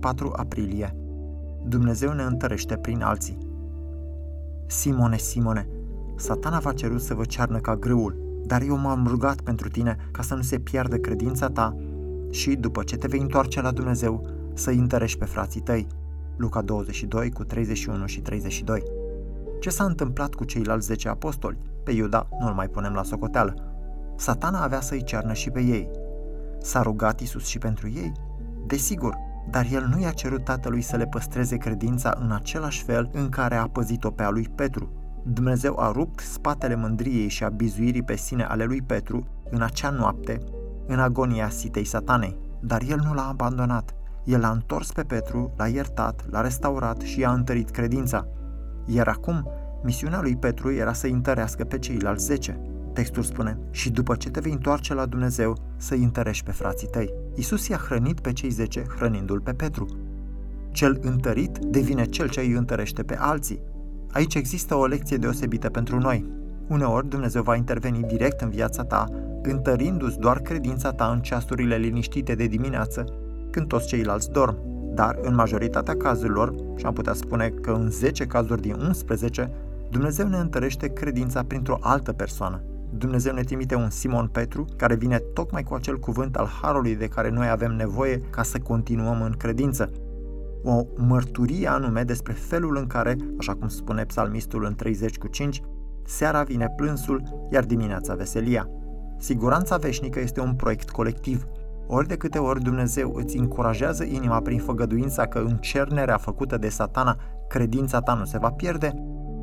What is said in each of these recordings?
4 aprilie. Dumnezeu ne întărește prin alții. Simone, Simone, satana v-a cerut să vă cearnă ca grâul, dar eu m-am rugat pentru tine ca să nu se piardă credința ta și, după ce te vei întoarce la Dumnezeu, să întărești pe frații tăi. Luca 22 cu 31 și 32. Ce s-a întâmplat cu ceilalți 10 apostoli? Pe Iuda nu-l mai punem la socoteală. Satana avea să-i cearnă și pe ei. S-a rugat Isus și pentru ei? Desigur, dar el nu i-a cerut tatălui să le păstreze credința în același fel în care a păzit-o pe a lui Petru. Dumnezeu a rupt spatele mândriei și a bizuirii pe sine ale lui Petru în acea noapte, în agonia sitei satanei, dar el nu l-a abandonat. El l-a întors pe Petru, l-a iertat, l-a restaurat și i-a întărit credința. Iar acum, misiunea lui Petru era să întărească pe ceilalți zece. Textul spune, și după ce te vei întoarce la Dumnezeu, să-i întărești pe frații tăi. Isus i-a hrănit pe cei zece, hrănindu-l pe Petru. Cel întărit devine cel ce îi întărește pe alții. Aici există o lecție deosebită pentru noi. Uneori Dumnezeu va interveni direct în viața ta, întărindu-ți doar credința ta în ceasurile liniștite de dimineață, când toți ceilalți dorm. Dar în majoritatea cazurilor, și am putea spune că în 10 cazuri din 11, Dumnezeu ne întărește credința printr-o altă persoană. Dumnezeu ne trimite un Simon Petru care vine tocmai cu acel cuvânt al harului de care noi avem nevoie ca să continuăm în credință. O mărturie anume despre felul în care, așa cum spune psalmistul în 30 cu 5, seara vine plânsul, iar dimineața veselia. Siguranța veșnică este un proiect colectiv. Ori de câte ori Dumnezeu îți încurajează inima prin făgăduința că în cernerea făcută de satana credința ta nu se va pierde,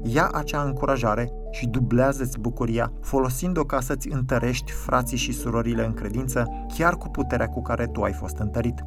ia acea încurajare și dublează-ți bucuria, folosind-o ca să-ți întărești frații și surorile în credință, chiar cu puterea cu care tu ai fost întărit.